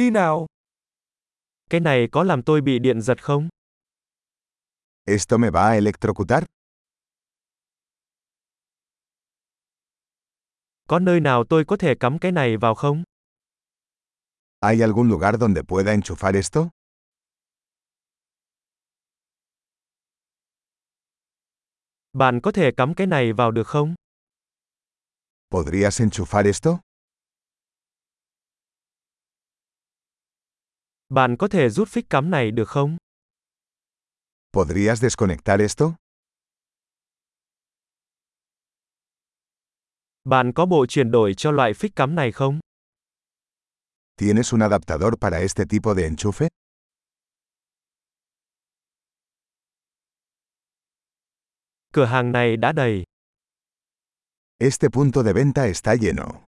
đi nào. Cái này có làm tôi bị điện giật không? ¿Esto me va a electrocutar? Có nơi nào tôi có thể cắm cái này vào không? ¿Hay algún lugar donde pueda enchufar esto? Bạn có thể cắm cái này vào được không? ¿Podrías enchufar esto? Bạn có thể rút phích cắm này được không? ¿Podrías desconectar esto? Bạn có bộ chuyển đổi cho loại phích cắm này không? ¿Tienes un adaptador para este tipo de enchufe? Cửa hàng này đã đầy. Este punto de venta está lleno.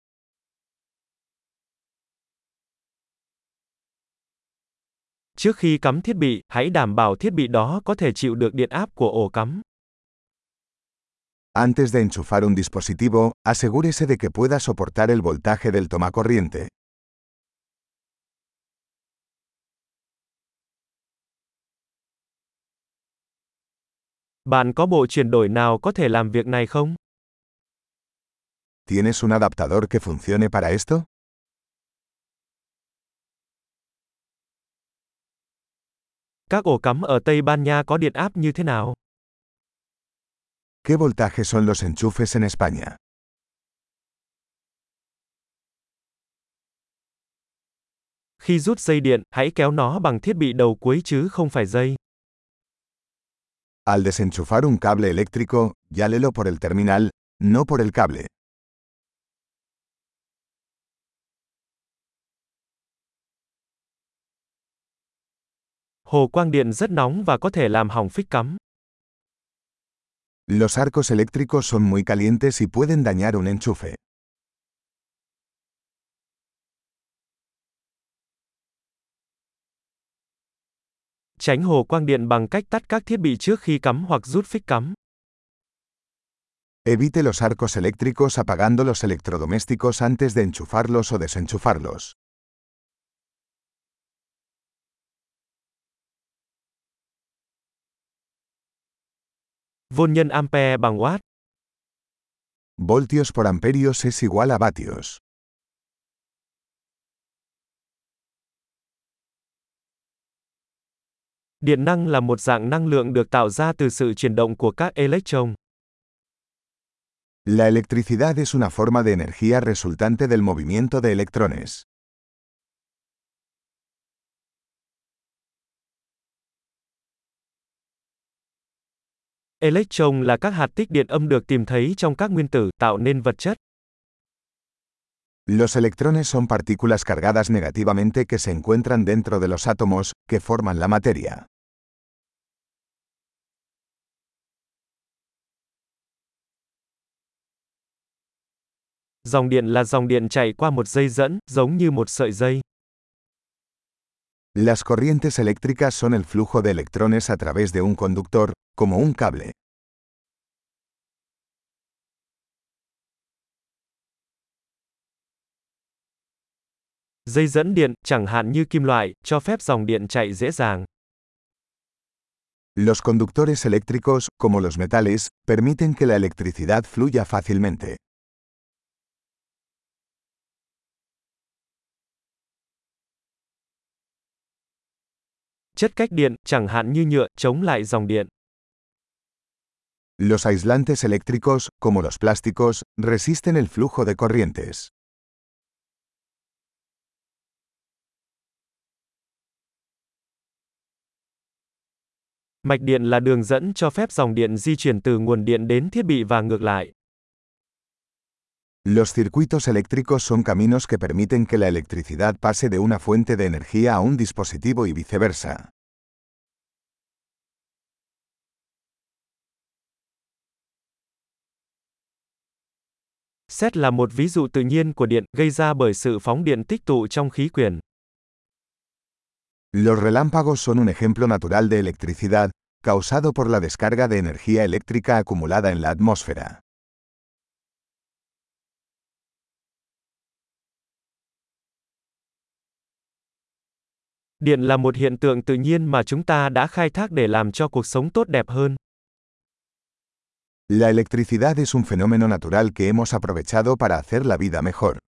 Trước khi cắm thiết bị, hãy đảm bảo thiết bị đó có thể chịu được điện áp của ổ cắm. Antes de enchufar un dispositivo, asegúrese de que pueda soportar el voltaje del tomacorriente. Bạn có bộ chuyển đổi nào có thể làm việc này không? ¿Tienes un adaptador que funcione para esto? Các ổ cắm ở Tây Ban Nha có điện áp như thế nào? ¿Qué voltaje son los enchufes en España? Khi rút dây điện, hãy kéo nó bằng thiết bị đầu cuối chứ không phải dây. Al desenchufar un cable eléctrico, llálelo por el terminal, no por el cable. Hồ quang điện rất nóng và có thể làm hỏng phích cắm. Los arcos eléctricos son muy calientes y pueden dañar un enchufe. Tránh hồ quang điện bằng cách tắt các thiết bị trước khi cắm hoặc rút phích cắm. Evite los arcos eléctricos apagando los electrodomésticos antes de enchufarlos o desenchufarlos. Vôn nhân ampere bằng watt. Voltios por amperios es igual a vatios. Điện năng là một dạng năng lượng được tạo ra từ sự chuyển động của các electron. La electricidad es una forma de energía resultante del movimiento de electrones. Electron là các hạt tích điện âm được tìm thấy trong các nguyên tử tạo nên vật chất. Los electrones son partículas cargadas negativamente que se encuentran dentro de los átomos, que forman la materia. Dòng điện là dòng điện chạy qua một dây dẫn, giống như một sợi dây. Las corrientes eléctricas son el flujo de electrones a través de un conductor, como un cable. Dây dẫn điện, chẳng hạn như kim loại, cho phép dòng điện chạy dễ dàng. Los conductores eléctricos, como los metales, permiten que la electricidad fluya fácilmente. Chất cách điện, chẳng hạn như nhựa, chống lại dòng điện. Los aislantes eléctricos, como los plásticos, resisten el flujo de corrientes. Mạch điện là đường dẫn cho phép dòng điện di chuyển từ nguồn điện đến thiết bị và ngược lại. Los circuitos eléctricos son caminos que permiten que la electricidad pase de una fuente de energía a un dispositivo y viceversa. Xét là một ví dụ tự nhiên của điện, gây ra bởi sự phóng điện tích tụ trong khí quyển. Los relámpagos son un ejemplo natural de electricidad, causado por la descarga de energía eléctrica acumulada en la atmósfera. Điện là một hiện tượng tự nhiên mà chúng ta đã khai thác để làm cho cuộc sống tốt đẹp hơn. La electricidad es un fenómeno natural que hemos aprovechado para hacer la vida mejor.